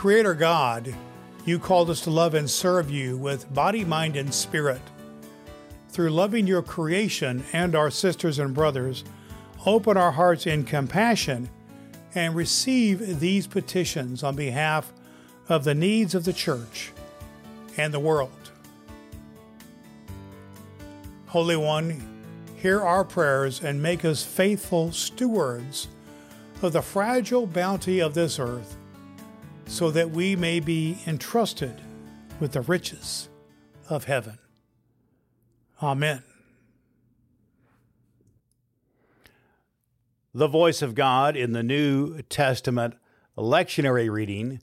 Creator God, you called us to love and serve you with body, mind, and spirit. Through loving your creation and our sisters and brothers, open our hearts in compassion and receive these petitions on behalf of the needs of the church and the world. Holy One, hear our prayers and make us faithful stewards of the fragile bounty of this earth so that we may be entrusted with the riches of heaven. Amen. The voice of God in the New Testament lectionary reading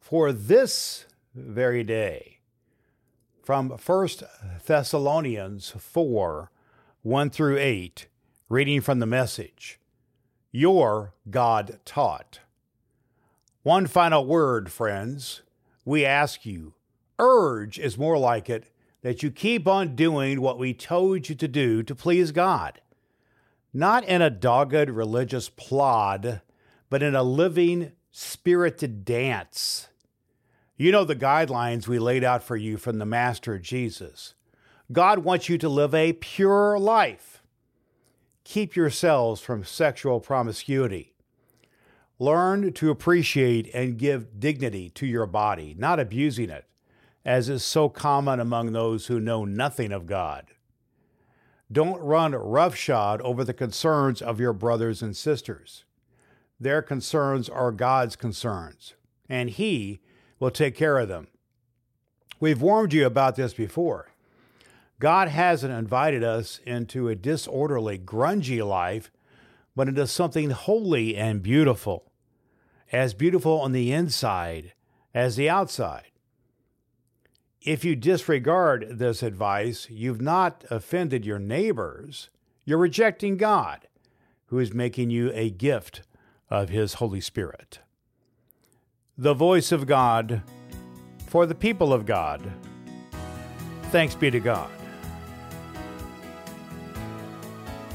for this very day from 1 Thessalonians 4 1 through 8, reading from the message. You're God taught. One final word, friends. We ask you, urge is more like it, that you keep on doing what we told you to do to please God. Not in a dogged religious plod, but in a living, spirited dance. You know the guidelines we laid out for you from the Master Jesus. God wants you to live a pure life. Keep yourselves from sexual promiscuity. Learn to appreciate and give dignity to your body, not abusing it, as is so common among those who know nothing of God. Don't run roughshod over the concerns of your brothers and sisters. Their concerns are God's concerns, and He will take care of them. We've warned you about this before. God hasn't invited us into a disorderly, grungy life but into something holy and beautiful, as beautiful on the inside as the outside. If you disregard this advice, you've not offended your neighbors, you're rejecting God, who is making you a gift of His Holy Spirit. The voice of God for the people of God. Thanks be to God.